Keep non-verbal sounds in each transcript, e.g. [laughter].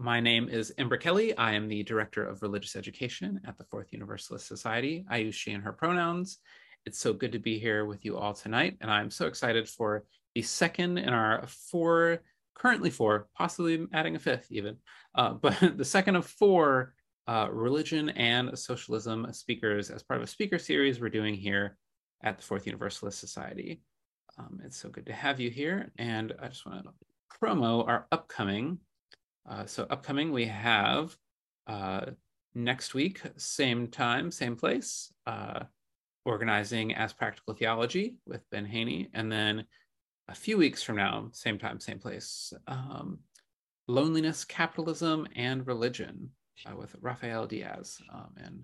My name is Ember Kelly. I am the Director of Religious Education at the Fourth Universalist Society. I use she and her pronouns. It's so good to be here with you all tonight, and I'm so excited for the second in our four, currently four, possibly adding a fifth even, uh, but [laughs] the second of four uh, religion and socialism speakers as part of a speaker series we're doing here at the Fourth Universalist Society. Um, it's so good to have you here, and I just want to promo our upcoming. Uh, so upcoming, we have uh, next week, same time, same place, uh, organizing as practical theology with Ben Haney, and then a few weeks from now, same time, same place, um, loneliness, capitalism, and religion uh, with Rafael Diaz. Um, and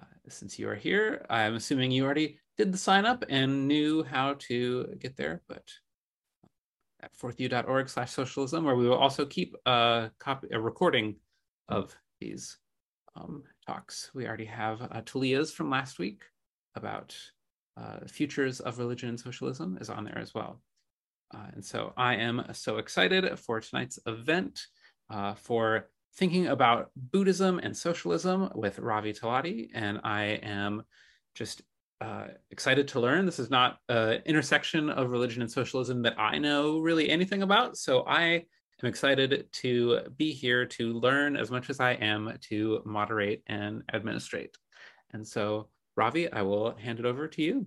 uh, since you are here, I'm assuming you already did the sign up and knew how to get there, but at fourthu.org slash socialism, where we will also keep a copy, a recording of these um, talks. We already have uh, Talia's from last week about uh, futures of religion and socialism is on there as well. Uh, and so I am so excited for tonight's event uh, for thinking about Buddhism and socialism with Ravi Talati. And I am just uh, excited to learn. This is not an intersection of religion and socialism that I know really anything about. So I am excited to be here to learn as much as I am to moderate and administrate. And so, Ravi, I will hand it over to you.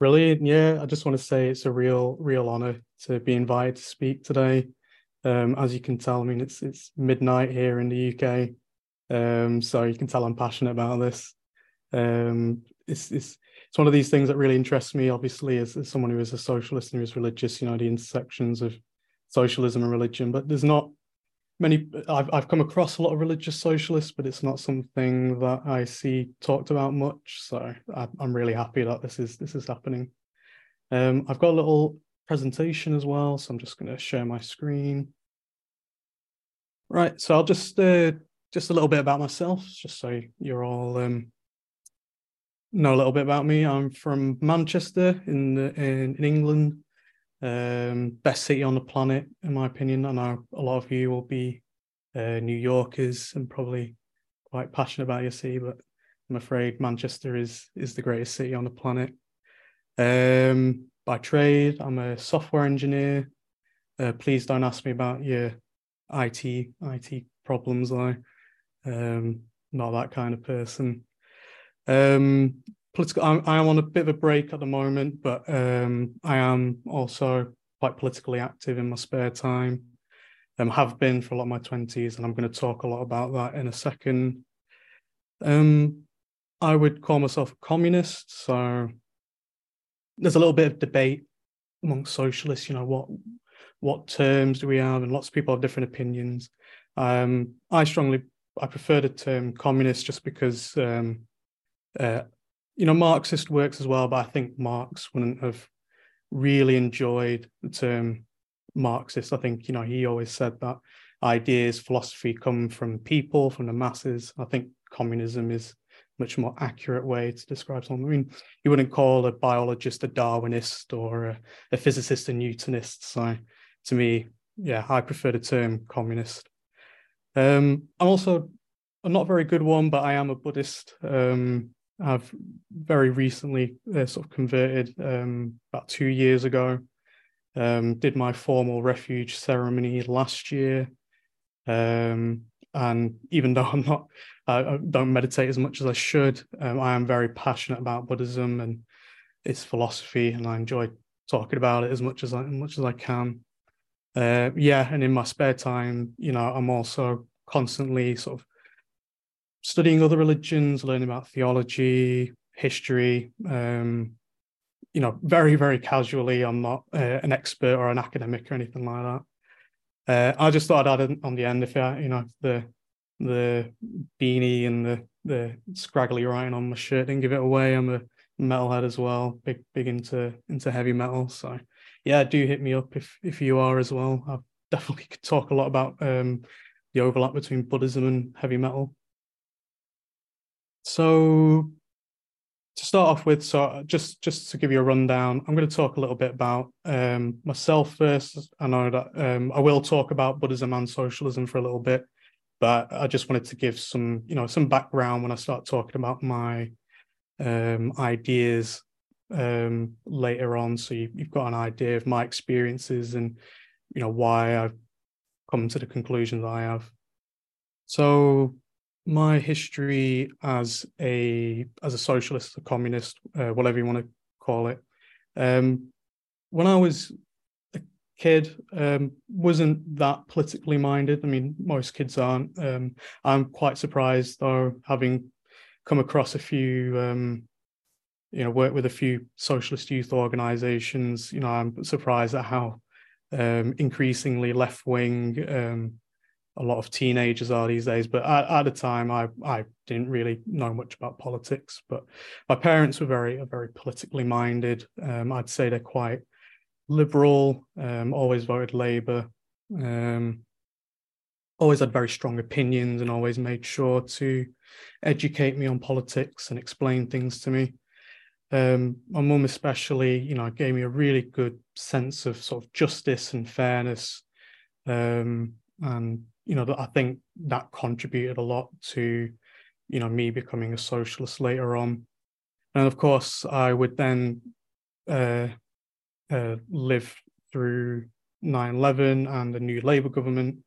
Brilliant. Yeah, I just want to say it's a real, real honor to be invited to speak today. Um, as you can tell, I mean, it's it's midnight here in the UK. Um, so you can tell I'm passionate about this. Um, it's, it's it's one of these things that really interests me. Obviously, as, as someone who is a socialist and who is religious, you know, the intersections of socialism and religion. But there's not many. I've I've come across a lot of religious socialists, but it's not something that I see talked about much. So I, am really happy that this is this is happening. Um, I've got a little presentation as well, so I'm just going to share my screen. Right, so I'll just uh, just a little bit about myself, just so you're all um, know a little bit about me. I'm from Manchester in the, in, in England. Um, best city on the planet, in my opinion. I know a lot of you will be uh, New Yorkers and probably quite passionate about your city, but I'm afraid Manchester is is the greatest city on the planet. Um, by trade, I'm a software engineer. Uh, please don't ask me about your IT IT problems. I um, not that kind of person. Um, political. I, I, am on a bit of a break at the moment, but um, I am also quite politically active in my spare time. Um, have been for a lot of my twenties, and I'm going to talk a lot about that in a second. Um, I would call myself a communist, so there's a little bit of debate among socialists. You know what what terms do we have, and lots of people have different opinions. Um, I strongly I prefer the term communist just because um, uh, you know, Marxist works as well, but I think Marx wouldn't have really enjoyed the term Marxist. I think, you know, he always said that ideas, philosophy come from people, from the masses. I think communism is much more accurate way to describe something. I mean, you wouldn't call a biologist a Darwinist or a, a physicist a Newtonist. So to me, yeah, I prefer the term communist. Um, I'm also I'm not a very good one, but I am a Buddhist. Um, I've very recently uh, sort of converted um, about two years ago. Um, did my formal refuge ceremony last year, um, and even though I'm not, I, don't meditate as much as I should. Um, I am very passionate about Buddhism and its philosophy, and I enjoy talking about it as much as I, as much as I can. Uh, yeah, and in my spare time, you know, I'm also constantly sort of studying other religions, learning about theology, history. Um, you know, very very casually. I'm not uh, an expert or an academic or anything like that. Uh, I just thought I'd add on the end if I, you know, the the beanie and the the scraggly writing on my shirt didn't give it away. I'm a metalhead as well, big big into into heavy metal. So yeah, do hit me up if if you are as well. I definitely could talk a lot about um, the overlap between Buddhism and heavy metal. So to start off with, so just just to give you a rundown, I'm going to talk a little bit about um, myself first. I know that um, I will talk about Buddhism and socialism for a little bit, but I just wanted to give some, you know, some background when I start talking about my um, ideas um, later on, so you, have got an idea of my experiences and you know why I've come to the conclusions I have. So my history as a as a socialist, a communist, uh, whatever you want to call it. Um, when I was a kid, um, wasn't that politically minded. I mean, most kids aren't. Um, I'm quite surprised though, having come across a few, um, you know, worked with a few socialist youth organizations. You know, I'm surprised at how um, increasingly left wing um, a lot of teenagers are these days. But at, at the time, I I didn't really know much about politics. But my parents were very very politically minded. Um, I'd say they're quite liberal. Um, always voted Labour. Um, always had very strong opinions and always made sure to educate me on politics and explain things to me. Um, my mum especially, you know, gave me a really good sense of sort of justice and fairness. Um, and you know, I think that contributed a lot to, you know, me becoming a socialist later on. And of course, I would then uh, uh, live through 9/11 and the new Labour government,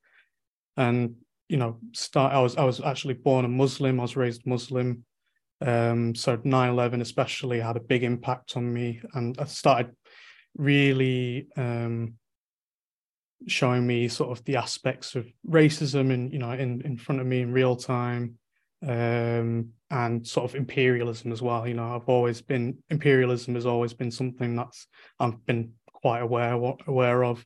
and you know, start. I was I was actually born a Muslim. I was raised Muslim, um, so 9/11 especially had a big impact on me, and I started really um, showing me sort of the aspects of racism and you know in in front of me in real time um, and sort of imperialism as well. You know i've always been imperialism has always been something that's i've been quite aware aware of.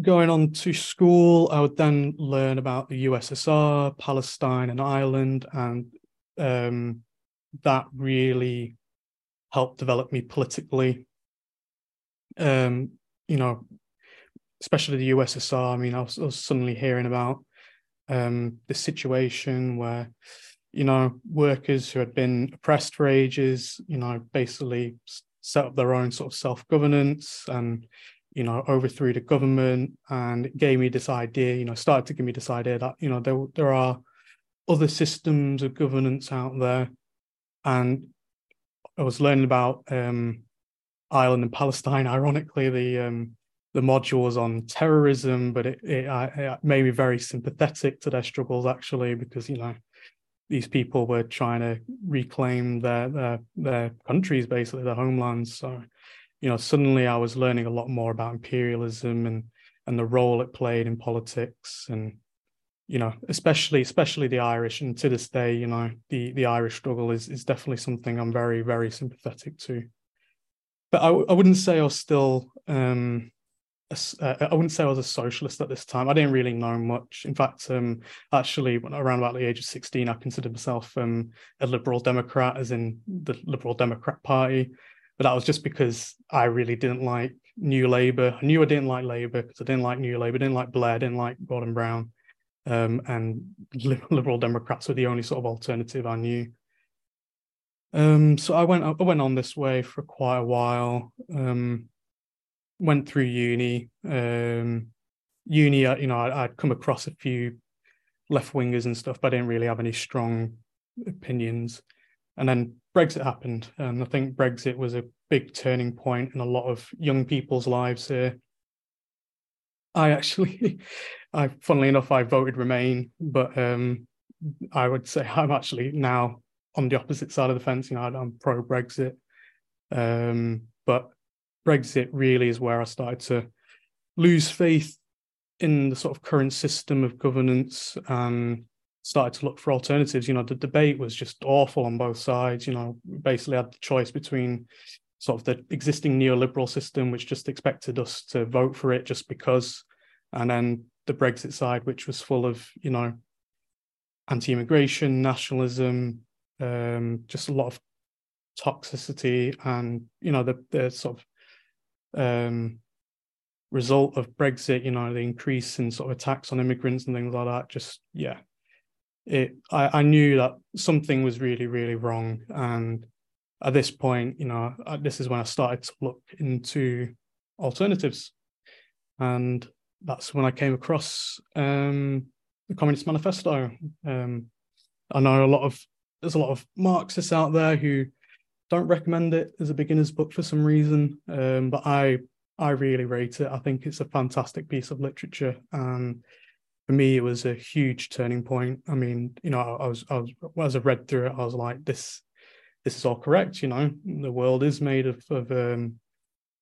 Going on to school i would then learn about the ussr palestine and ireland and um, that really helped develop me politically. Um, you know, especially the USSR. I mean, I was, I was suddenly hearing about um, the situation where, you know, workers who had been oppressed for ages, you know, basically set up their own sort of self governance and, you know, overthrew the government and gave me this idea, you know, started to give me this idea that, you know, there, there are other systems of governance out there. And I was learning about um, Ireland and Palestine. Ironically, the um, the module was on terrorism, but it, it, it, made me very sympathetic to their struggles actually, because you know these people were trying to reclaim their their their countries, basically their homelands. So, you know, suddenly I was learning a lot more about imperialism and and the role it played in politics and you know especially especially the irish and to this day you know the the irish struggle is is definitely something i'm very very sympathetic to but I, I wouldn't say I was still um, a, uh, I wouldn't say I was a socialist at this time. I didn't really know much. In fact, um, actually, around about the age of sixteen, I considered myself um, a liberal Democrat, as in the Liberal Democrat Party. But that was just because I really didn't like New Labour. I knew I didn't like Labour because I didn't like New Labour, didn't like Blair, didn't like Gordon Brown, um, and Liberal Democrats were the only sort of alternative I knew. Um, so I went I went on this way for quite a while. Um, went through uni. Um, uni, uh, you know, I, would come across a few left wingers and stuff, but I didn't really have any strong opinions. And then Brexit happened, and I think Brexit was a big turning point in a lot of young people's lives here. I actually, [laughs] I funnily enough, I voted Remain, but um, I would say I'm actually now on the opposite side of the fence. You know, I'm pro Brexit, um, but Brexit really is where I started to lose faith in the sort of current system of governance and started to look for alternatives. You know, the debate was just awful on both sides. You know, basically had the choice between sort of the existing neoliberal system, which just expected us to vote for it just because, and then the Brexit side, which was full of, you know, anti-immigration, nationalism, um, just a lot of toxicity, and you know the the sort of um, result of Brexit, you know, the increase in sort of attacks on immigrants and things like that. Just yeah, it I, I knew that something was really really wrong. And at this point you know this is when i started to look into alternatives. And that's when i came across um, the communist manifesto. Um, i know a lot of there's a lot of marxists out there who don't recommend it as a beginner's book for some reason um, but i i really rate it i think it's a fantastic piece of literature and for me, it was a huge turning point. I mean, you know, I was, I was, as I read through it, I was like, this, this is all correct. You know, the world is made of, of um,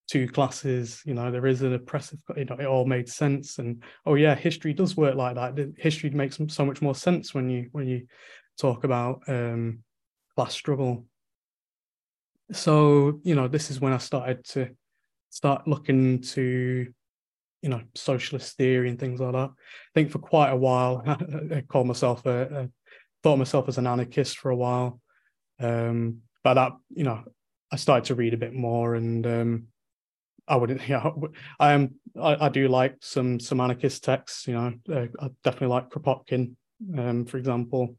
two classes. You know, there is an oppressive. You know, it all made sense. And oh yeah, history does work like that. History makes so much more sense when you when you talk about um, class struggle. So you know, this is when I started to start looking to you know socialist theory and things like that. I think for quite a while, [laughs] I called myself a, a thought myself as an anarchist for a while. Um, but that you know, I started to read a bit more, and um, I wouldn't. [laughs] Yeah, I am. I, I, do like some some anarchist texts. You know, uh, I definitely like Kropotkin, um, for example.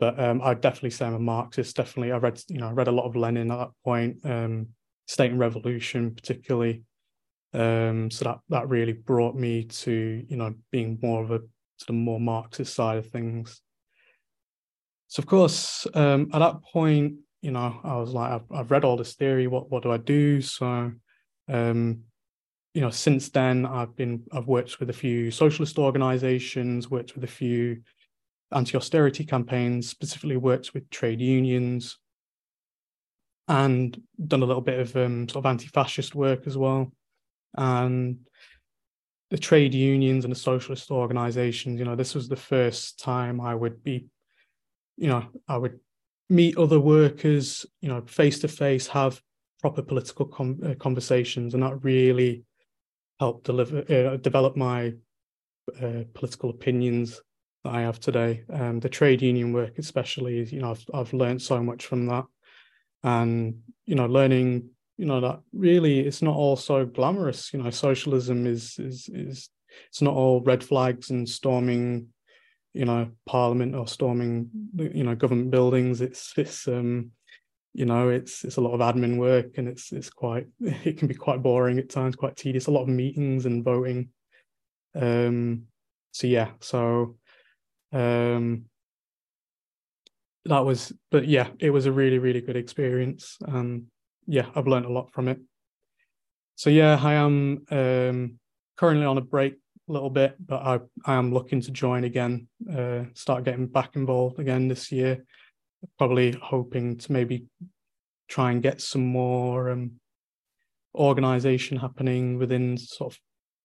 But um, I definitely say I'm a Marxist. Definitely, I read you know I read a lot of Lenin at that point. Um, State and Revolution, particularly. Um, so that that really brought me to you know being more of a sort of more Marxist side of things. So of course, um, at that point, you know, I was like, I've, I've read all this theory. What what do I do? So, um, you know, since then, I've been I've worked with a few socialist organisations, worked with a few anti-austerity campaigns, specifically worked with trade unions, and done a little bit of um, sort of anti-fascist work as well. And the trade unions and the socialist organizations you know this was the first time i would be you know i would meet other workers you know face to face have proper political com- uh, conversations and that really helped deliver uh, develop my uh, political opinions that i have today. Um, the trade union work especially you know I've, I've learned so much from that. And you know learning you know that really it's not all so glamorous you know socialism is is is it's not all red flags and storming you know parliament or storming you know government buildings. It's it's um you know it's it's a lot of admin work and it's it's quite [laughs] it can be quite boring at times quite tedious a lot of meetings and voting. Um so yeah so um that was but yeah it was a really really good experience and yeah, I've learned a lot from it. So yeah, I am um, currently on a break a little bit, but I I am looking to join again, uh, start getting back involved again this year. Probably hoping to maybe try and get some more um, organization happening within sort of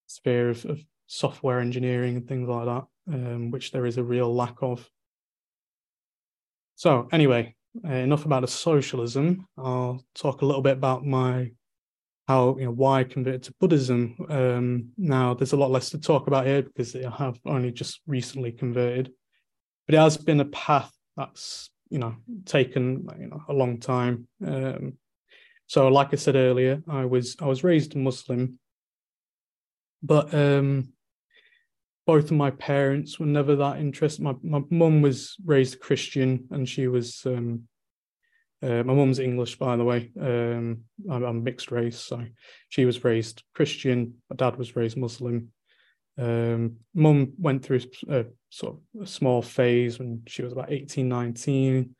sphere of, of software engineering and things like that, um, which there is a real lack of. So anyway, uh, enough about the socialism. I'll talk a little bit about my how you know why I converted to Buddhism. Um, now there's a lot less to talk about here because I have only just recently converted, but it has been a path that's you know taken you know a long time. Um, so, like I said earlier, I was I was raised Muslim, but um, both of my parents were never that interested. My my mum was raised Christian, and she was um, uh, my mum's English, by the way. Um, I'm, I'm, mixed race, so she was raised Christian. My dad was raised Muslim. Um, mum went through a sort of a small phase when she was about 18, 19,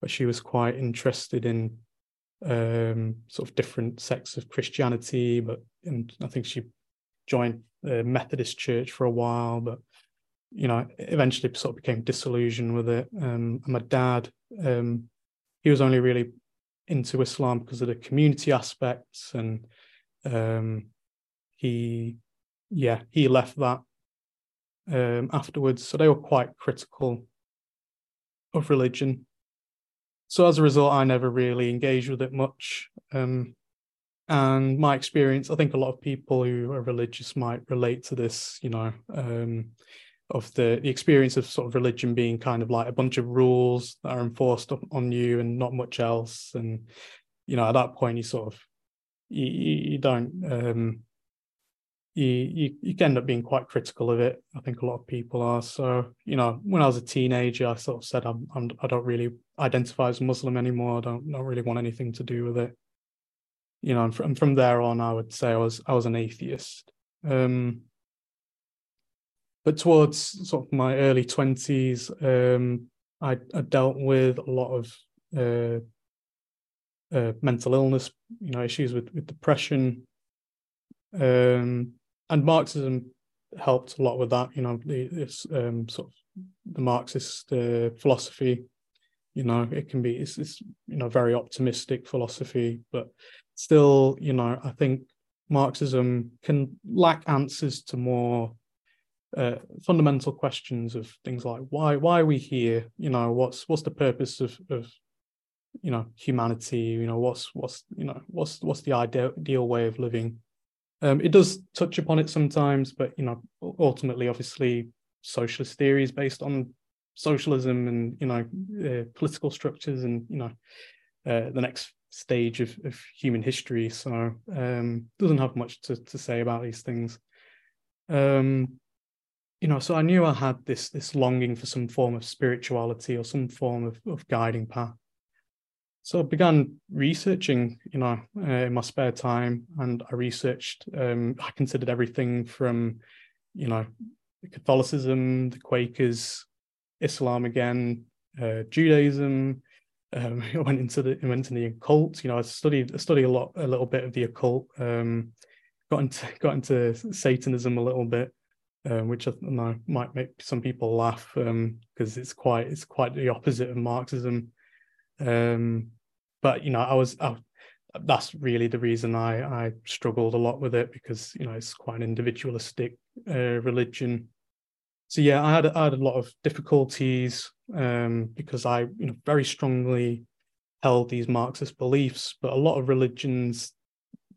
but she was quite interested in um, sort of different sects of Christianity. But and I think she joined the Methodist Church for a while, but you know, eventually sort of became disillusioned with it. Um, and my dad, um, he was only really into Islam because of the community aspects, and um, he, yeah, he left that um, afterwards. So they were quite critical of religion. So as a result, I never really engaged with it much. Um, and my experience, I think a lot of people who are religious might relate to this, you know, um, of the, the experience of sort of religion being kind of like a bunch of rules that are enforced on you and not much else. And, you know, at that point, you sort of, you, you don't, um, you, you you end up being quite critical of it. I think a lot of people are. So you know, when I was a teenager, I sort of said I'm, I'm I don't really identify as Muslim anymore. I don't don't really want anything to do with it. You know, and from, from there on, I would say I was I was an atheist. Um, but towards sort of my early twenties, um, I, I dealt with a lot of uh, uh, mental illness, you know, issues with with depression, um, and Marxism helped a lot with that. You know, this um, sort of the Marxist uh, philosophy. You know, it can be it's, it's you know very optimistic philosophy, but still, you know, I think Marxism can lack answers to more uh, fundamental questions of things like why why are we here? You know, what's what's the purpose of of you know humanity? You know, what's what's you know what's what's the ideal ideal way of living? Um, it does touch upon it sometimes, but you know, ultimately, obviously, socialist theories based on socialism and you know uh, political structures and you know uh, the next stage of, of human history. So um, doesn't have much to, to say about these things. Um, you know, so I knew I had this this longing for some form of spirituality or some form of, of guiding path. So I began researching, you know, uh, in my spare time, and I researched. Um, I considered everything from, you know, Catholicism, the Quakers, Islam again, uh, Judaism. Um, [laughs] I went into the went into the occult. You know, I studied I studied a lot, a little bit of the occult. Um, got into [laughs] got into Satanism a little bit um, which I know might make some people laugh because um, it's quite it's quite the opposite of Marxism. Um, but you know, I was I, that's really the reason I I struggled a lot with it because you know it's quite an individualistic uh, religion. So yeah, I had I had a lot of difficulties um, because I you know very strongly held these Marxist beliefs, but a lot of religions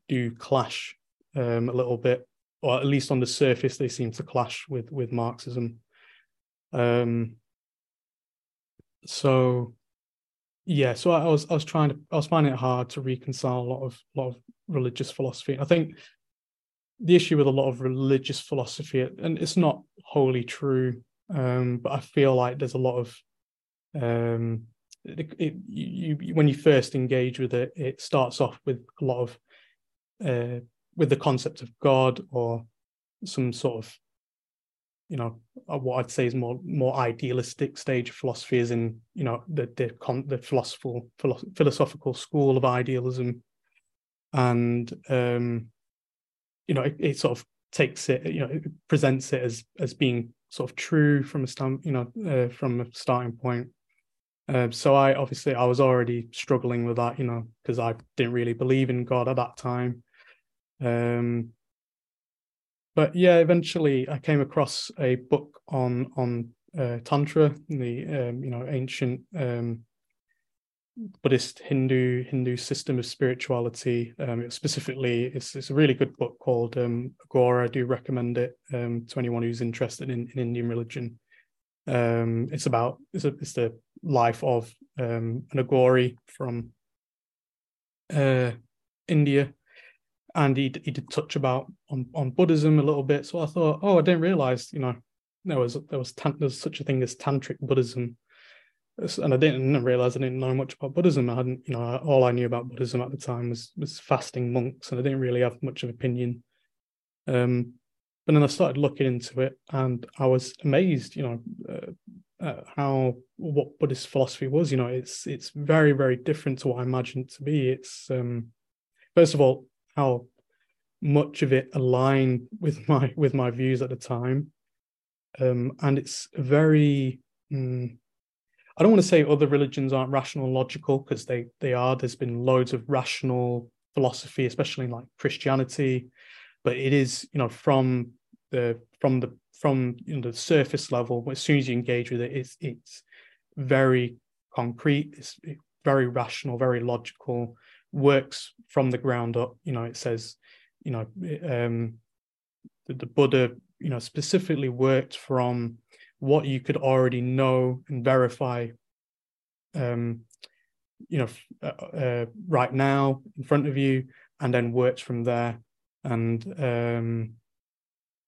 do clash um, a little bit or at least on the surface, they seem to clash with with Marxism. Um, so, yeah, so I, was I was trying to I was finding it hard to reconcile a lot of lot of religious philosophy. I think the issue with a lot of religious philosophy, and it's not wholly true, um, but I feel like there's a lot of um, it, it, you, you, when you first engage with it, it starts off with a lot of uh, with the concept of God or some sort of, you know, uh, what I'd say is more more idealistic stage of philosophy is in, you know, the the con- the philosophical philosophical school of idealism, and um, you know, it, it sort of takes it, you know, it presents it as as being sort of true from a stand, you know, uh, from a starting point. Uh, so I obviously I was already struggling with that, you know, because I didn't really believe in God at that time. Um, but yeah, eventually I came across a book on on uh, tantra, the um, you know ancient um, Buddhist Hindu Hindu system of spirituality. Um, specifically, it's, it's a really good book called um, Aghora. I do recommend it um, to anyone who's interested in, in Indian religion. Um, it's about it's, a, it's the life of um, an Aghori from uh, India and he he did touch about on, on Buddhism a little bit. So I thought, oh, I didn't realize, you know, there was there was tan- there was such a thing as tantric Buddhism, and I didn't realize I didn't know much about Buddhism. I hadn't, you know, all I knew about Buddhism at the time was was fasting monks, and I didn't really have much of opinion. Um, but then I started looking into it, and I was amazed, you know, uh, uh, how what Buddhist philosophy was. You know, it's it's very very different to what I imagined to be. It's um, first of all how much of it aligned with my with my views at the time um, and it's very mm, i don't want to say other religions aren't rational and logical because they they are there's been loads of rational philosophy especially in like christianity but it is you know from the from the from you know, the surface level as soon as you engage with it it's it's very concrete it's very rational very logical works from the ground up. You know, it says, you know, um, the, the Buddha, you know, specifically worked from what you could already know and verify, um, you know, uh, uh, right now in front of you, and then worked from there. And um,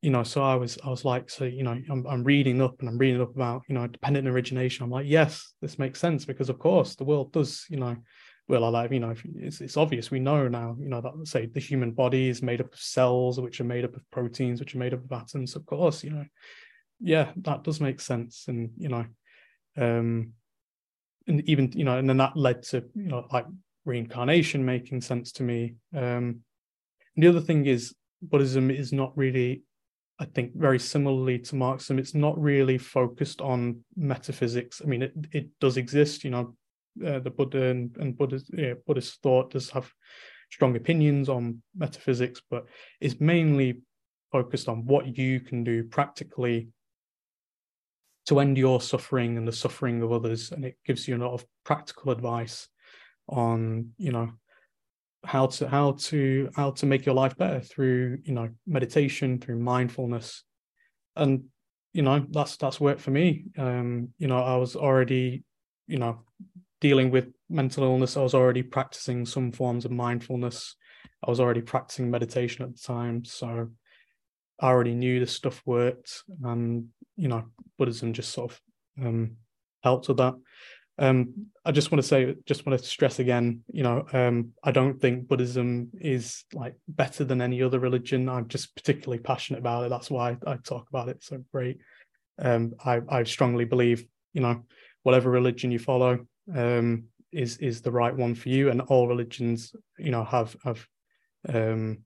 you know, so I was I was like, so you know, I'm I'm reading up and I'm reading up about you know dependent origination. I'm like, yes, this makes sense because of course the world does, you know, well, alive, you know, it's it's obvious we know now, you know, that say the human body is made up of cells, which are made up of proteins, which are made up of atoms. Of course, you know, yeah, that does make sense, and you know, um, and even you know, and then that led to you know like reincarnation making sense to me. Um, and the other thing is Buddhism is not really I think very similarly to Marxism, it's not really focused on metaphysics. I mean, it, it does exist, you know, uh, the Buddha and, and Buddhist, yeah, Buddhist thought does have strong opinions on metaphysics, but it's mainly focused on what you can do practically to end your suffering and the suffering of others. And it gives you a lot of practical advice on, you know, how to how to how to make your life better through you know meditation through mindfulness. And you know that's that's worked for me. Um you know i was already you know dealing with mental illness. I was already practicing some forms of mindfulness. I was already practicing meditation at the time. So i already knew this stuff worked and you know buddhism just sort of um helped with that um, I just want to say, just want to stress again, you know, um, I don't think Buddhism is like better than any other religion. I'm just particularly passionate about it. That's why I talk about it so great. Um, I, I strongly believe, you know, whatever religion you follow um, is is the right one for you, and all religions, you know, have have um,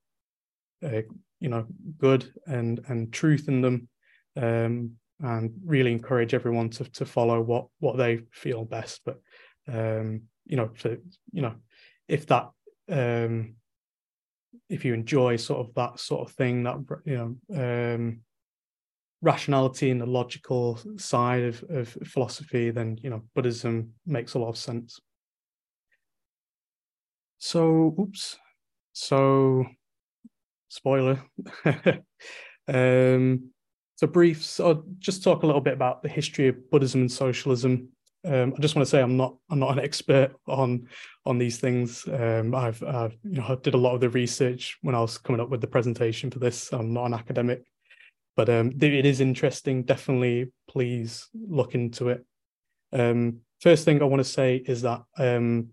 uh, you know good and and truth in them. Um, and really encourage everyone to to follow what what they feel best. But um, you know, so you know, if that um, if you enjoy sort of that sort of thing, that you know, um, rationality and the logical side of, of philosophy, then you know, Buddhism makes a lot of sense. So, oops. So, spoiler. [laughs] um, so brief, so I'll just talk a little bit about the history of Buddhism and socialism. Um, I just want to say I'm not I'm not an expert on on these things. Um, I've, I've you know I did a lot of the research when I was coming up with the presentation for this. I'm not an academic, but um, it is interesting. Definitely, please look into it. Um, first thing I want to say is that um,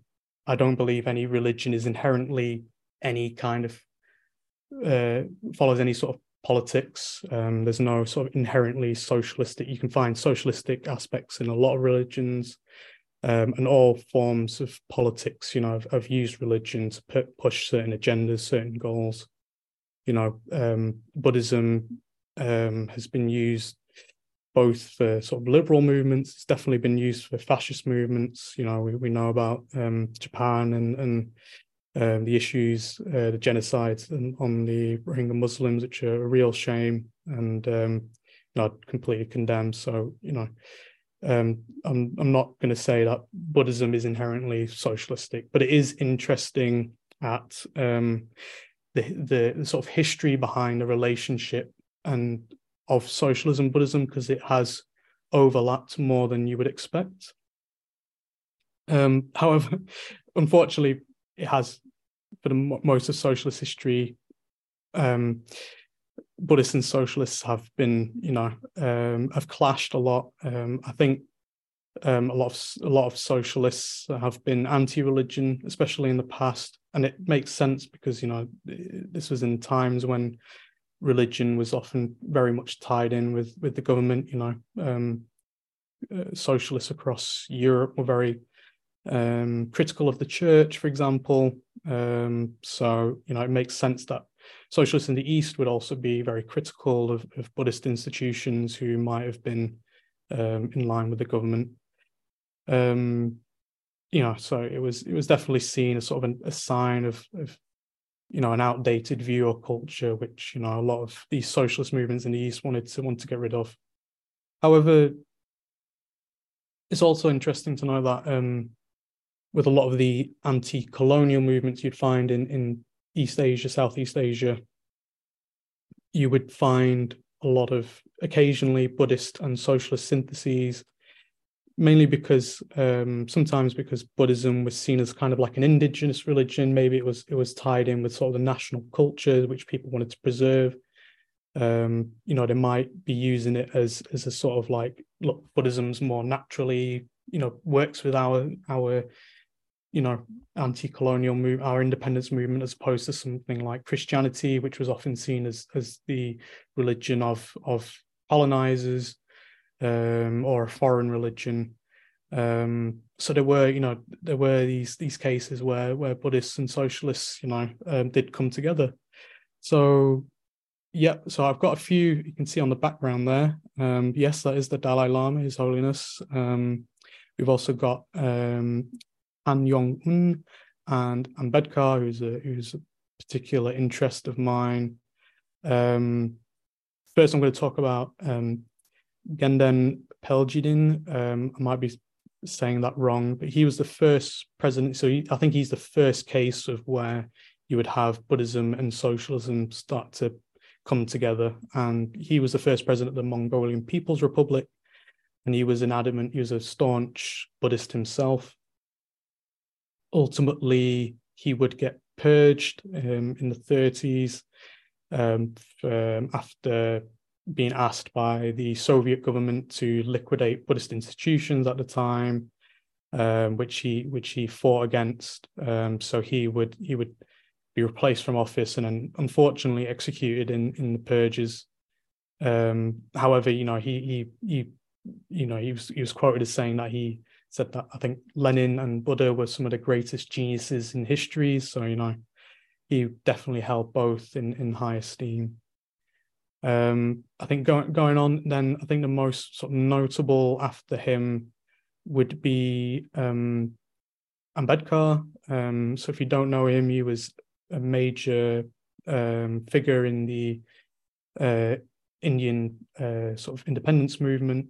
I don't believe any religion is inherently any kind of uh, follows any sort of politics. Um, there's no sort of inherently socialistic. You can find socialistic aspects in a lot of religions, um, and all forms of politics. You know, have, have used religion to put, push certain agendas, certain goals. You know, um, Buddhism um, has been used both for sort of liberal movements. It's definitely been used for fascist movements. You know, we, we know about um, Japan and and um, the issues, uh, the genocides on the Rohingya Muslims, which are a real shame and um, not completely condemned. So, you know, um, I'm I'm not going to say that Buddhism is inherently socialistic, but it is interesting at um, the, the the sort of history behind the relationship and of socialism Buddhism because it has overlapped more than you would expect. Um, however, [laughs] unfortunately, it has for the most of socialist history, um, Buddhists and socialists have been, you know, um, have clashed a lot. Um, I think um, a lot of a lot of socialists have been anti-religion, especially in the past, and it makes sense because you know this was in times when religion was often very much tied in with with the government. You know, um, uh, socialists across Europe were very um, critical of the church, for example. Um, so, you know, it makes sense that socialists in the East would also be very critical of, of Buddhist institutions who might have been um, in line with the government. Um, you know, so it was it was definitely seen as sort of an, a sign of, of you know an outdated view or culture, which you know a lot of these socialist movements in the East wanted to want to get rid of. However, it's also interesting to know that um, with a lot of the anti-colonial movements you'd find in, in East Asia, Southeast Asia, you would find a lot of occasionally Buddhist and socialist syntheses, mainly because um, sometimes because Buddhism was seen as kind of like an indigenous religion. Maybe it was it was tied in with sort of the national culture which people wanted to preserve. um, you know, they might be using it as as a sort of like, look, Buddhism's more naturally, you know, works with our our, you know, anti-colonial move, our independence movement, as opposed to something like Christianity, which was often seen as as the religion of of colonizers, um, or a foreign religion. Um, so there were, you know, there were these these cases where where Buddhists and socialists, you know, um, did come together. So yeah, so I've got a few you can see on the background there. Um, yes, that is the Dalai Lama, His Holiness. Um, we've also got Han Yong Un and Ambedkar, who's a who's a particular interest of mine. Um, first, I'm going to talk about um, Genden Peljidiin. Um, I might be saying that wrong, but he was the first president. So he, I think he's the first case of where you would have Buddhism and socialism start to come together. And he was the first president of the Mongolian People's Republic. And he was an adamant, he was a staunch Buddhist himself. Ultimately, he would get purged um, in the 30s um, um, after being asked by the Soviet government to liquidate Buddhist institutions at the time, um, which he which he fought against. Um, so he would he would be replaced from office and then unfortunately executed in in the purges. Um, however, you know he he he you know he was he was quoted as saying that he said that I think Lenin and Buddha were some of the greatest geniuses in history. So you know he definitely held both in in high esteem. Um, I think going going on, then I think the most sort of notable after him would be um, Ambedkar. Um, so if you don't know him, he was a major um, figure in the uh, Indian uh, sort of independence movement,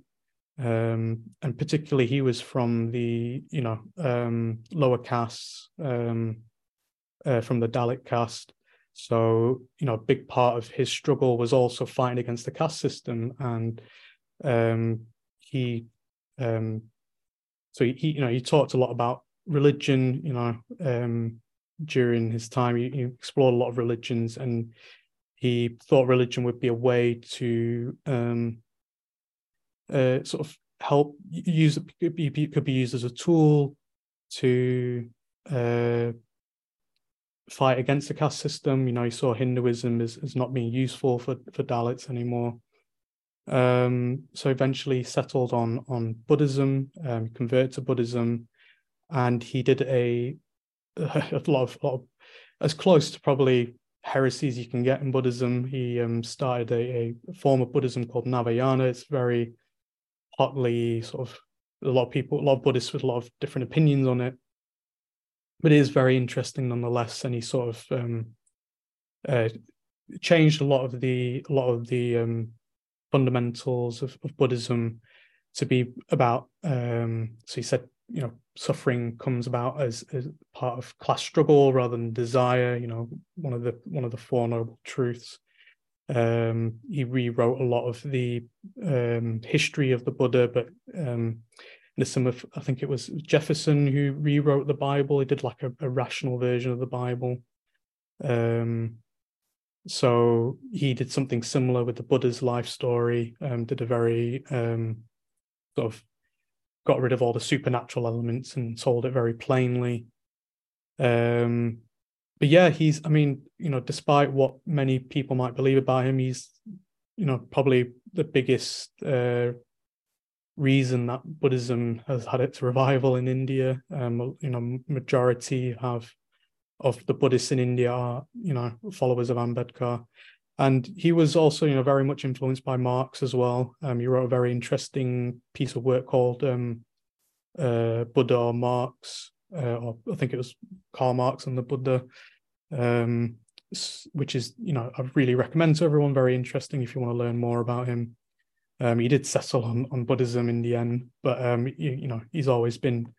um, and particularly he was from the you know um, lower castes, um, uh, from the Dalit caste. So you know, a big part of his struggle was also fighting against the caste system, and um, he um, so he, you know he talked a lot about religion you know um, during his time. He, he, explored a lot of religions, and he thought religion would be a way to um, uh, sort of help use could be, could be used as a tool to uh, fight against the caste system. You know, he saw Hinduism as, as not being useful for, for Dalits anymore. Um, so eventually settled on on Buddhism, um, converted to Buddhism, and he did a [laughs] a lot of, lot of as close to probably heresies you can get in Buddhism. He um, started a, a, form of Buddhism called Navayana. It's very hotly sort of a lot of people, a lot of Buddhists with a lot of different opinions on it, but it is very interesting nonetheless. And he sort of um, uh, changed a lot of the a lot of the um, fundamentals of, of Buddhism to be about. Um, so he said you know suffering comes about as, as part of class struggle rather than desire you know one of the one of the four noble truths um, he rewrote a lot of the um, history of the buddha but um, there's some of i think it was jefferson who rewrote the bible he did like a, a rational version of the bible um, so he did something similar with the buddha's life story um, did a very um, sort of got rid of all the supernatural elements and told it very plainly. Um, but yeah, he's, I mean, you know, despite what many people might believe about him, he's, you know, probably the biggest uh, reason that Buddhism has had its revival in India. Um, you know, majority have of the Buddhists in India are, you know, followers of Ambedkar. And he was also, you know, very much influenced by Marx as well. Um, he wrote a very interesting piece of work called um, uh, Buddha or Marx, uh, or I think it was Karl Marx and the Buddha, um, which is, you know, I really recommend to everyone. Very interesting if you want to learn more about him. Um, he did settle on, on Buddhism in the end, but um, you, you know, he's always been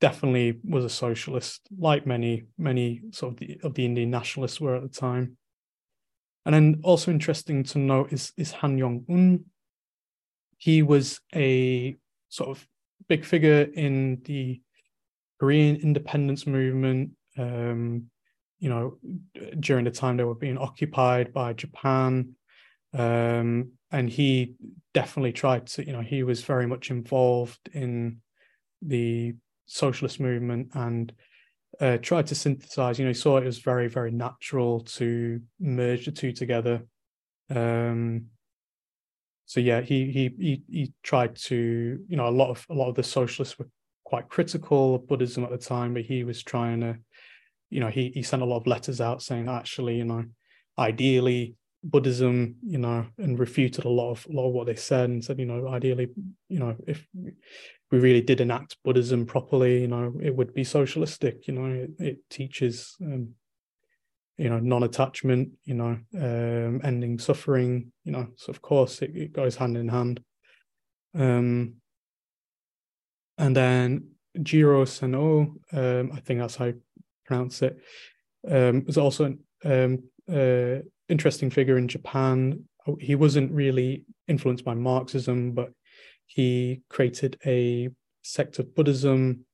definitely was a socialist, like many many sort of the of the Indian nationalists were at the time. And then also interesting to note is, is Han Yong Un. He was a sort of big figure in the Korean independence movement. Um, you know, during the time they were being occupied by Japan, um, and he definitely tried to, you know, he was very much involved in the socialist movement and uh, tried to synthesize. You know, he saw it as very, very natural to merge the two together. Um, so yeah, he he he he tried to, you know, a lot of a lot of the socialists were quite critical of Buddhism at the time, but he was trying to, you know, he he sent a lot of letters out saying actually, you know, ideally Buddhism, you know, and refuted a lot of a lot of what they said and said, you know, ideally, you know, if we really did enact Buddhism properly, you know, it would be socialistic. You know, it, it teaches, um, you know, non-attachment. You know, um, ending suffering. You know, so of course it, it goes hand in hand. Um, and then Jiro Seno, um, I think that's how you pronounce it, um, was also an um, uh, interesting figure in Japan. He wasn't really influenced by Marxism, but he created a sect of Buddhism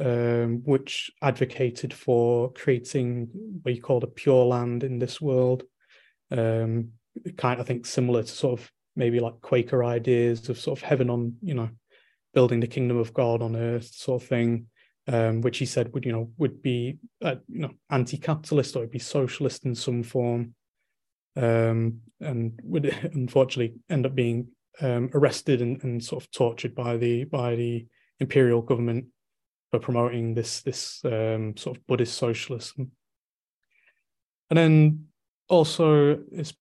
um, which advocated for creating what he called a pure land in this world. Um, kind of, I think, similar to sort of maybe like Quaker ideas of sort of heaven on, you know, building the kingdom of God on earth, sort of thing. Um, which he said would, you know, would be, uh, you know, anti-capitalist or would be socialist in some form, um, and would [laughs] unfortunately end up being um, arrested and, and, sort of tortured by the by the imperial government for promoting this this um, sort of Buddhist socialism. And then also it's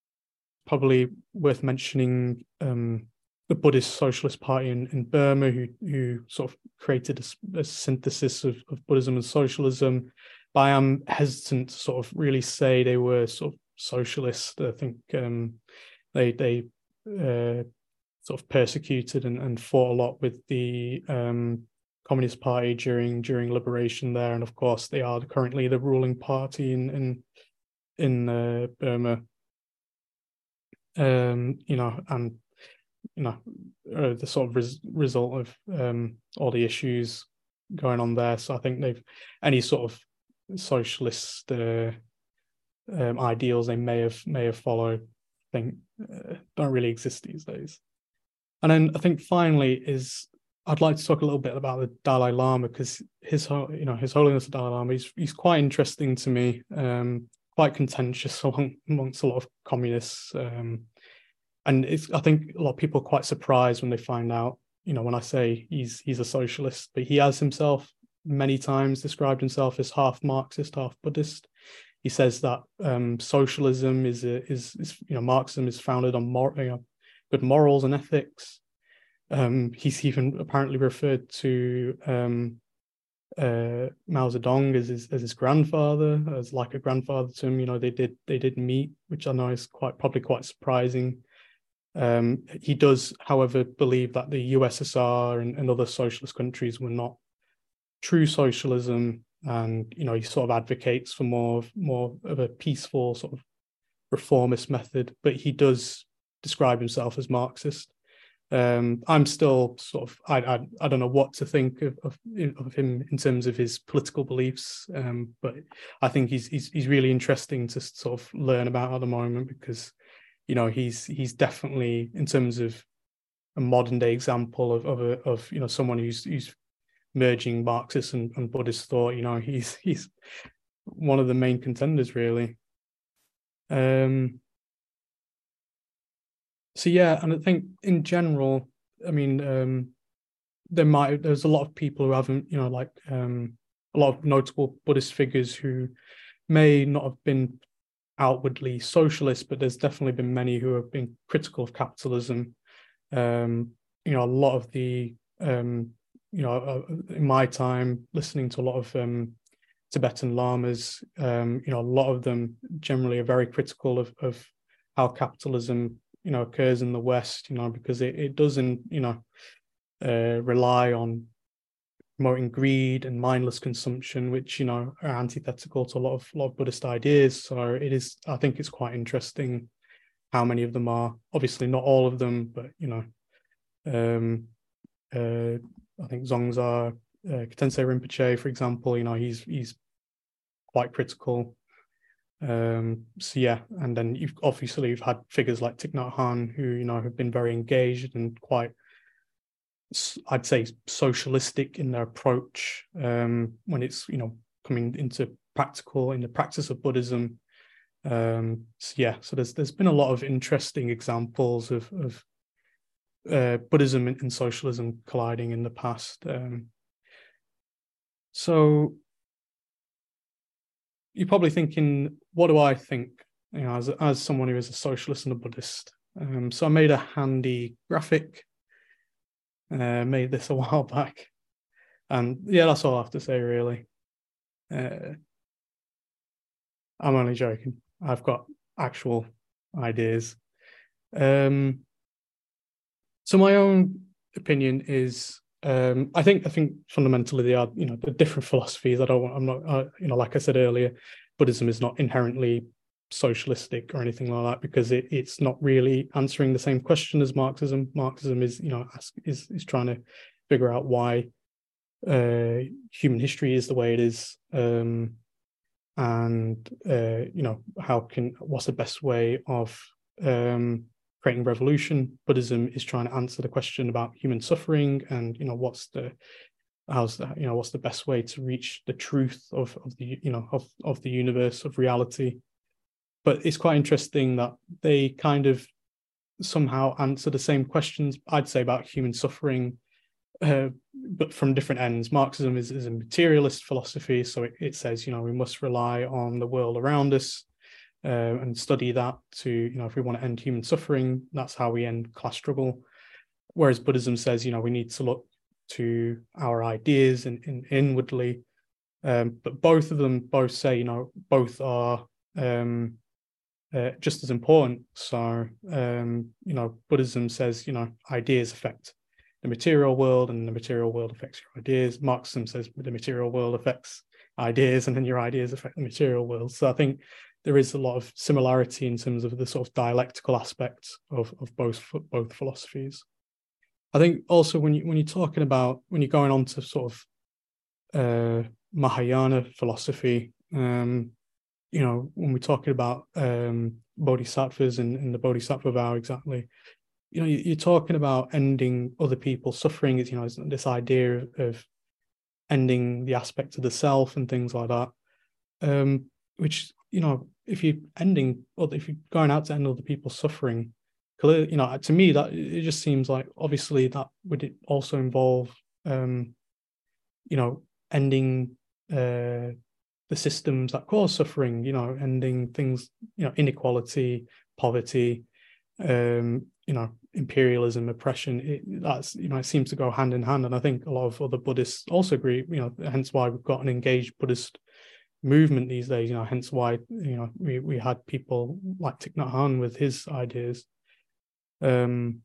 probably worth mentioning um, the Buddhist Socialist Party in, in Burma, who who sort of created a, a synthesis of, of, Buddhism and socialism. But I am hesitant to sort of really say they were sort of socialist. I think um, they they uh, sort of persecuted and, and fought a lot with the um, Communist Party during during liberation there, and of course they are currently the ruling party in in in uh, Burma. Um, you know, and you know uh, the sort of res- result of um, all the issues going on there. So I think they've any sort of socialist uh, um, ideals they may have may have followed. I think uh, don't really exist these days. And then I think finally is I'd like to talk a little bit about the Dalai Lama because his you know his Holiness the Dalai Lama he's he's quite interesting to me, um, quite contentious [laughs] among, amongst a lot of communists, um, and it's I think a lot of people are quite surprised when they find out you know when I say he's he's a socialist, but he has himself many times described himself as half Marxist, half Buddhist. He says that um, socialism is, a, is is you know Marxism is founded on more, you know, good morals and ethics. Um, he's even apparently referred to um, uh, Mao Zedong as his as his grandfather, as like a grandfather to him. You know, they did they did meet, which I know is quite probably quite surprising. Um, he does, however, believe that the USSR and, and other socialist countries were not true socialism, and you know he sort of advocates for more more of a peaceful sort of reformist method. But he does describe himself as Marxist. Um, I'm still sort of I, I, I don't know what to think of, of, of him in terms of his political beliefs, um, but I think he's, he's he's really interesting to sort of learn about at the moment because you know he's he's definitely in terms of a modern day example of of, a, of you know someone who's who's merging Marxist and, and Buddhist thought. You know he's he's one of the main contenders really. Um, so yeah, and I think in general, I mean, um, there might there's a lot of people who haven't, you know, like um, a lot of notable Buddhist figures who may not have been outwardly socialist, but there's definitely been many who have been critical of capitalism. Um, you know, a lot of the um, you know, uh, in my time listening to a lot of um, Tibetan lamas, um, you know, a lot of them generally are very critical of of how capitalism you know occurs in the West, you know, because it, it doesn't, you know, uh, rely on promoting greed and mindless consumption, which you know are antithetical to a lot of lot of Buddhist ideas. So it is, I think, it's quite interesting how many of them are. Obviously, not all of them, but you know, um, uh, I think Dzongsar, uh, Khyentse Rinpoche, for example, you know, he's he's quite critical. Um, so yeah, and then you've obviously you've had figures like Thich Nhat Hanh who you know have been very engaged and quite, I'd say, socialistic in their approach um, when it's you know coming into practical in the practice of Buddhism. Um, so yeah, so there's there's been a lot of interesting examples of of uh, Buddhism and, socialism colliding in the past. Um, so you're probably thinking, what do I think? You know, as as someone who is a socialist and a Buddhist. Um, so I made a handy graphic. Uh, made this a [laughs] while back, and yeah, that's all I have to say really. Uh, I'm only joking. I've got actual ideas. Um, so my own opinion is um, I think I think fundamentally they are you know the different philosophies. I don't I'm not you know like I said earlier, Buddhism is not inherently socialistic or anything like that because it, it's not really answering the same question as Marxism. Marxism is you know ask, is is trying to figure out why uh, human history is the way it is, um, and uh, you know how can what's the best way of um, creating revolution. Buddhism is trying to answer the question about human suffering and you know what's the how's that you know what's the best way to reach the truth of of the you know of of the universe of reality. But it's quite interesting that they kind of somehow answer the same questions I'd say about human suffering, uh, but from different ends. Marxism is, is a materialist philosophy, so it, it says you know we must rely on the world around us uh, and study that to you know if we want to end human suffering that's how we end class struggle whereas buddhism says you know we need to look to our ideas and, and inwardly um, but both of them both say you know both are um, uh, just as important. So um, you know buddhism says you know ideas affect the material world and the material world affects your ideas. Marxism says the material world affects ideas and then your ideas affect the material world. So i think there is a lot of similarity in terms of the sort of dialectical aspects of, of both both philosophies. I think also when you when you're talking about when you're going on to sort of uh, Mahayana philosophy, um, you know, when we're talking about um, bodhisattvas and, and the bodhisattva vow exactly, you know, you're talking about ending other people's suffering. Is you know, this idea of, of ending the aspect of the self and things like that, um, which you know, if you're ending or if you're going out to end other people's suffering, clearly, you know, to me that it just seems like obviously that would also involve, um, you know, ending uh, the systems that cause suffering. You know, ending things, you know, inequality, poverty, um, you know, imperialism, oppression. It, that's you know, it seems to go hand in hand, and I think a lot of other Buddhists also agree. You know, hence why we've got an engaged Buddhist movement these days. You know, hence why you know we we had people like Thich Nhat Hanh with his ideas. Um,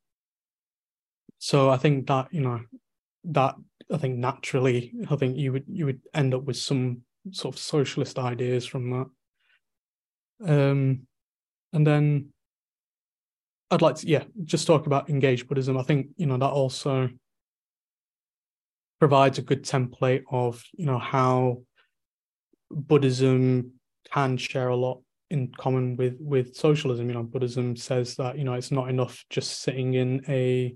so I think that you know that I think naturally I think you would you would end up with some sort of socialist ideas from that. Um, and then I'd like to yeah just talk about engaged Buddhism. I think you know that also provides a good template of you know how Buddhism can share a lot in common with with socialism. You know, Buddhism says that you know it's not enough just sitting in a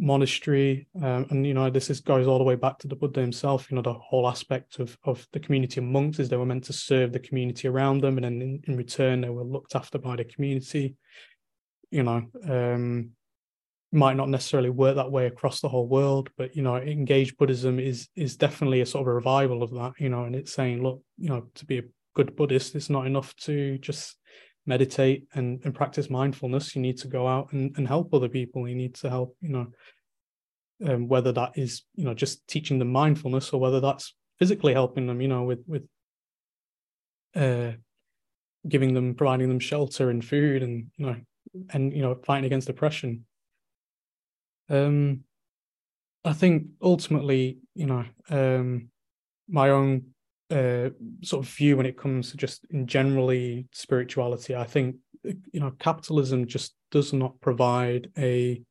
monastery, um, and you know this is goes all the way back to the Buddha himself. You know, the whole aspect of of the community of monks is they were meant to serve the community around them, and then in, in return they were looked after by the community. You know, um, might not necessarily work that way across the whole world, but you know, engaged Buddhism is is definitely a sort of a revival of that, you know, and it's saying, look, you know, to be a good Buddhist, it's not enough to just meditate and, and practice mindfulness. You need to go out and, and help other people. You need to help, you know, um, whether that is, you know, just teaching them mindfulness or whether that's physically helping them, you know, with with uh giving them providing them shelter and food and you know and you know fighting against depression um, I think ultimately, you know, um, my own uh, sort of view when it comes to just in generally spirituality, I think you know capitalism just does not provide a,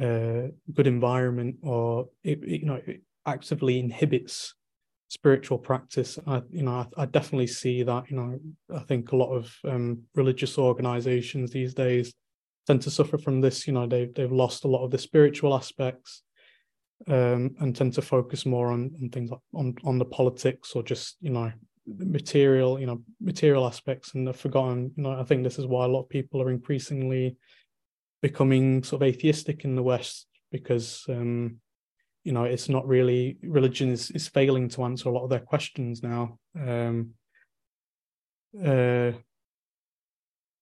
uh, good environment, or it, it, you know it actively inhibits spiritual practice. I, you know, I, I, definitely see that. You know, I think a lot of um, religious organizations these days tend to suffer from this. You know, they've they've lost a lot of the spiritual aspects, um, and tend to focus more on, on things like on on the politics or just you know material you know material aspects and they've forgotten. You know, I think this is why a lot of people are increasingly becoming sort of atheistic in the West because um, you know it's not really religion is, is failing to answer a lot of their questions now um uh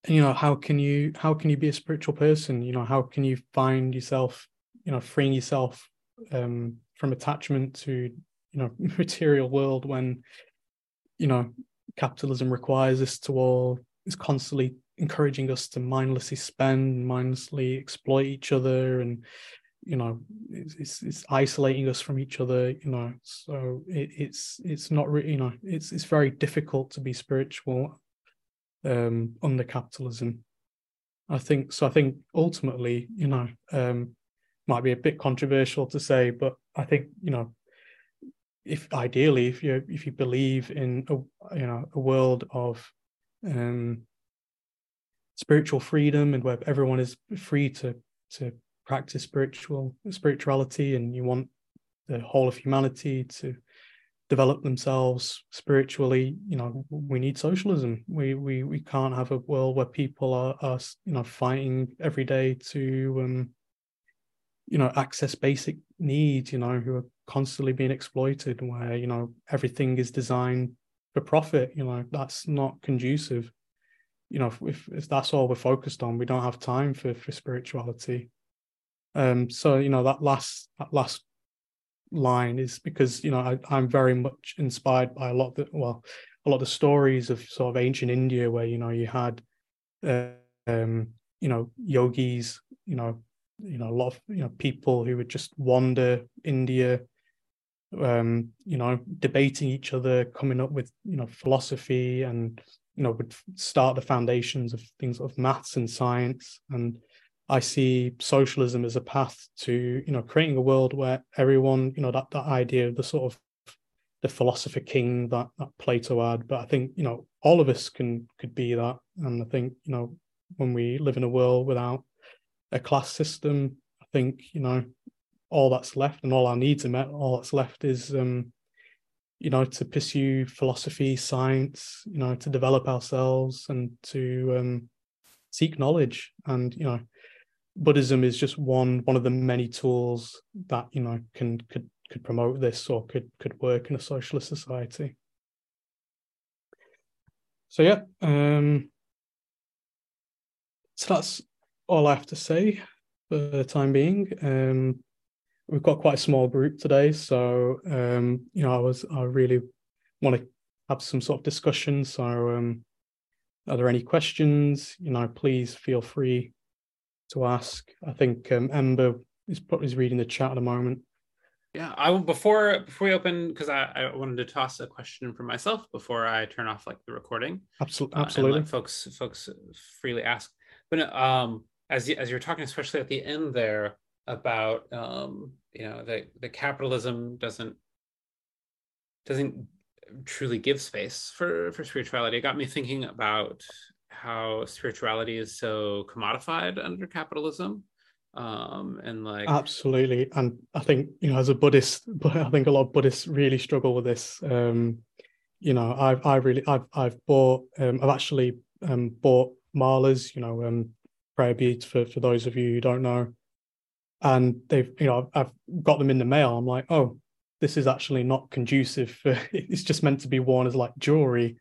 you know how can you how can you be a spiritual person you know how can you find yourself you know freeing yourself um from attachment to you know [laughs] material world when you know capitalism requires us to all is constantly encouraging us to mindlessly spend mindlessly exploit each other and you know it's, it's isolating us from each other you know. So it, it's it's not really you know it's it's very difficult to be spiritual um under capitalism. I think so i think ultimately you know um might be a bit controversial to say but i think you know if ideally if you if you believe in a you know a world of um spiritual freedom and where everyone is free to to practice spiritual spirituality and you want the whole of humanity to develop themselves spiritually you know we need socialism. We we we can't have a world where people are are you know fighting every day to um you know access basic needs you know who are constantly being exploited where you know everything is designed for profit you know that's not conducive. You know if, if that's all we're focused on we don't have time for for spirituality. Um, so you know that last that last line is because you know I, I'm very much inspired by a lot of the well a lot of the stories of sort of ancient India where you know you had uh, um, you know yogis you know you know a lot of you know people who would just wander India um you know debating each other coming up with you know philosophy and you know would start the foundations of things of maths and science and I see socialism as a path to, you know, creating a world where everyone, you know, that, that idea of the sort of the philosopher king that, that Plato had. But I think, you know, all of us can could be that. And I think, you know, when we live in a world without a class system, I think, you know, all that's left and all our needs are met, all that's left is um, you know, to pursue philosophy, science, you know, to develop ourselves and to um seek knowledge. And, you know, Buddhism is just one one of the many tools that you know can could could promote this or could could work in a socialist society. So yeah, um, so that's all I have to say for the time being. Um, we've got quite a small group today, so um, you know I was I really want to have some sort of discussion. So um, are there any questions? You know, please feel free to ask. I think um, Ember is is reading the chat at the moment. Yeah, I before before we open because I, I wanted to toss a question for myself before I turn off like the recording. Absolutely, absolutely. Uh, folks folks freely ask. But um, as you, as you're talking, especially at the end there about um, you know the the capitalism doesn't doesn't truly give space for for spirituality. It got me thinking about how spirituality is so commodified under capitalism. Um and like absolutely. And i think you know as a buddhist but [laughs] i think a lot of buddhists really struggle with this. Um you know i've i really i've i've bought um i've actually um bought malas you know um prayer beads for for those of you who don't know and they've you know I've, got them in the mail i'm like oh this is actually not conducive for [laughs] it's just meant to be worn as like jewelry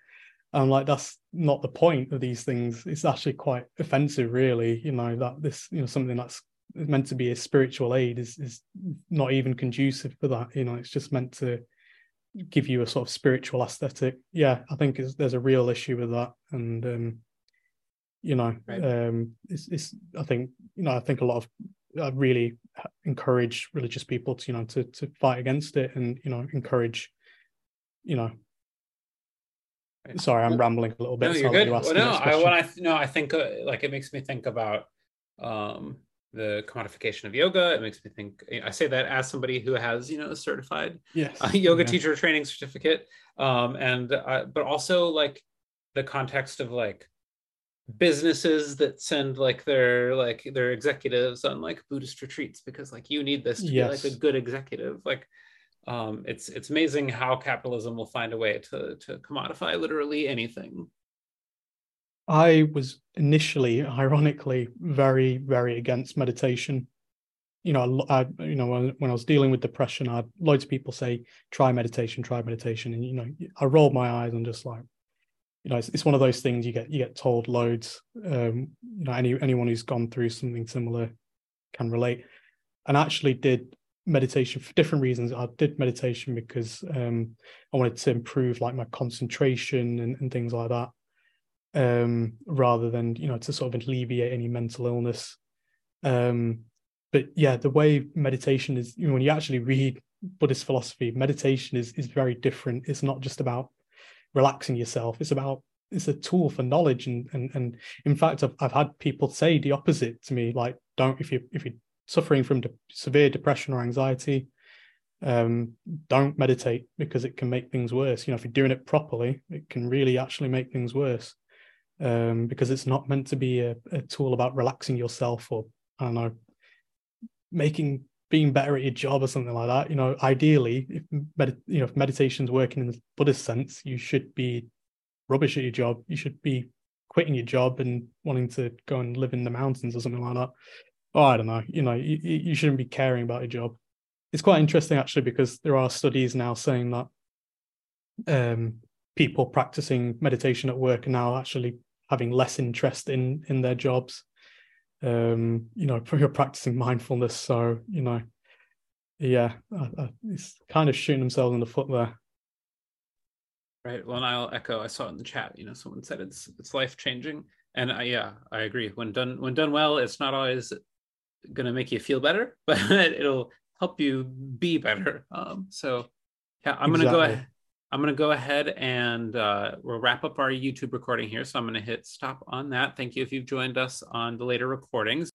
I'm like, that's not the point of these things. It's actually quite offensive, really. You know that this, you know, something that's meant to be a spiritual aid is is not even conducive for that. You know, it's just meant to give you a sort of spiritual aesthetic. Yeah, I think there's a real issue with that, and um, you know, right. um, it's, it's. I think you know, I think a lot of I really encourage religious people to you know to to fight against it, and you know, encourage you know Sorry, I'm rambling a little bit. No, you're good. You well, no, I when I no, I think uh, like it makes me think about um the commodification of yoga. It makes me think. I say that as somebody who has, you know, a certified yes. uh, yoga yeah. teacher training certificate, um, and uh, but also like the context of like businesses that send like their like their executives on like Buddhist retreats because like you need this to yes. be like a good executive. Like, um, it's it's amazing how capitalism will find a way to to commodify literally anything. I was initially, ironically, very, very against meditation. You know, I, you know, when, when I was dealing with depression, I had loads of people say, "Try meditation, try meditation," and you know, I rolled my eyes and just like, you know, it's, it's one of those things you get you get told loads. Um, you know, any anyone who's gone through something similar can relate. And I actually did meditation for different reasons. I did meditation because um, I wanted to improve like my concentration and, and things like that um, rather than you know to sort of alleviate any mental illness. Um, but yeah, the way meditation is, you know, when you actually read Buddhist philosophy, meditation is is very different. It's not just about relaxing yourself. It's about it's a tool for knowledge and and and in fact I've I've had people say the opposite to me like don't if you if you're suffering from de- severe depression or anxiety um don't meditate because it can make things worse you know if you're doing it properly it can really actually make things worse um, because it's not meant to be a, a, tool about relaxing yourself or I don't know, making being better at your job or something like that. You know, ideally, if med- you know if meditation's working in the Buddhist sense, you should be rubbish at your job. You should be quitting your job and wanting to go and live in the mountains or something like that. Oh, I don't know. You know, you, you shouldn't be caring about your job. It's quite interesting actually because there are studies now saying that um, people practicing meditation at work are now actually having less interest in in their jobs um you know you're practicing mindfulness. So you know yeah I, I, it's kind of shooting themselves in the foot there. Right well and i'll echo i saw it in the chat you know someone said it's it's life changing and I, yeah i agree when done when done well it's not always going to make you feel better [laughs] but it'll help you be better. Um so yeah i'm exactly. going to go ahead I'm going to go ahead and uh, we'll wrap up our YouTube recording here. So I'm going to hit stop on that. Thank you if you've joined us on the later recordings.